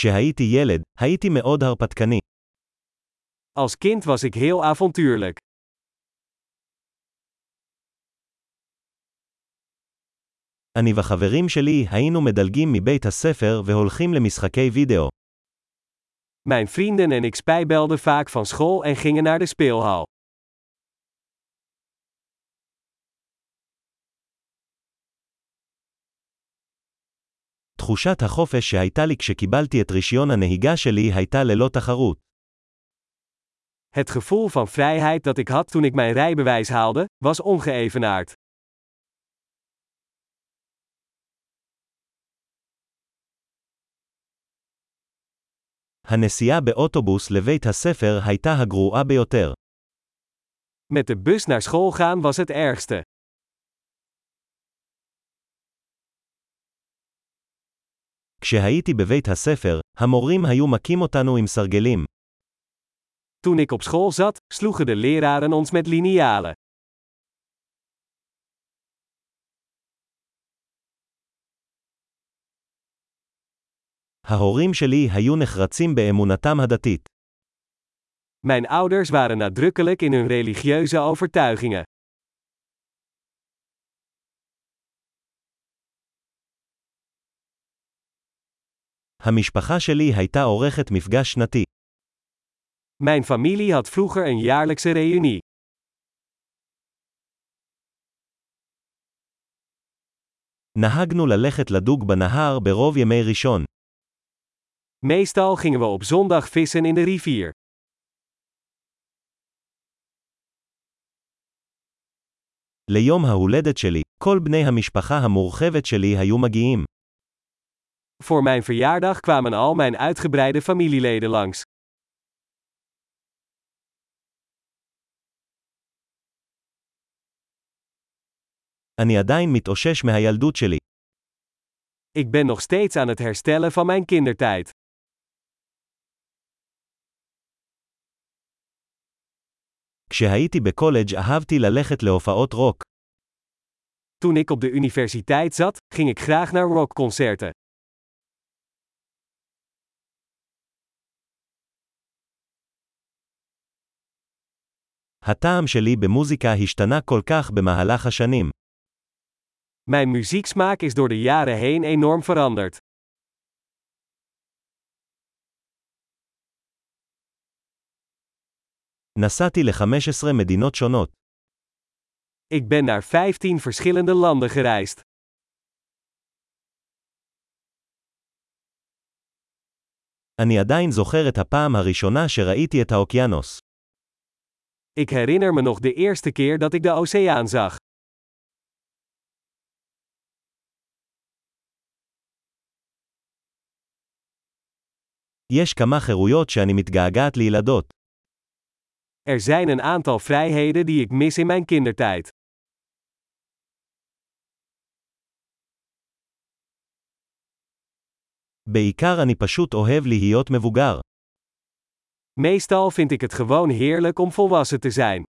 כשהייתי ילד, הייתי מאוד הרפתקני. Als kind was ik heel avontuurlijk. אני וחברים שלי היינו מדלגים מבית הספר והולכים למשחקי וידאו. Mijn vrienden en ik spijbelden vaak van school en gingen naar de speelhal. תחושת החופש שהייתה לי כשקיבלתי את רישיון הנהיגה שלי הייתה ללא תחרות. Het gevoel van vrijheid dat ik had toen ik mijn rijbewijs haalde, was ongeëvenaard. הנסיעה באוטובוס לבית הספר הייתה הגרועה ביותר. Met de bus naar school gaan was het ergste. כשהייתי בבית הספר, המורים היו מכים אותנו עם סרגלים. Toen ik op school zat, sloegen de leraren ons met linealen. ההורים שלי היו נחרצים באמונתם הדתית. Mijn ouders waren nadrukkelijk in hun religieuze overtuigingen. המשפחה שלי הייתה עורכת מפגש שנתי. Mijn familie had vroeger een jaarlijkse reunie. נהגנו ללכת לדוג בנהר ברוב ימי ראשון. Meestal gingen we op zondag vissen in de rivier. ליום ההולדת שלי, כל בני המשפחה המורחבת שלי היו מגיעים. Voor mijn verjaardag kwamen al mijn uitgebreide familieleden langs. אני עדיין מתאושש מהילדות שלי. Ik ben nog steeds aan het herstellen van mijn kindertijd. כשהייתי בקולג' אהבתי ללכת להופעות רוק. Toen ik op de universiteit zat, ging ik graag naar rockconcerten. הטעם שלי במוזיקה השתנה כל כך במהלך השנים. Mijn muzieksmaak is door de jaren heen enorm veranderd. נסעתי ל-15 מדינות שונות. Ik ben naar 15 verschillende landen gereisd. אני עדיין זוכר את הפעם הראשונה שראיתי את האוקיינוס. Ik herinner me nog de eerste keer dat ik de oceaan zag. יש כמה חירויות שאני מתגעגעת לילדות. Er zijn een aantal vrijheden die ik mis in mijn kindertijd. בעיקר אני פשוט אוהב להיות מבוגר. Meestal vind ik het gewoon heerlijk om volwassen te zijn.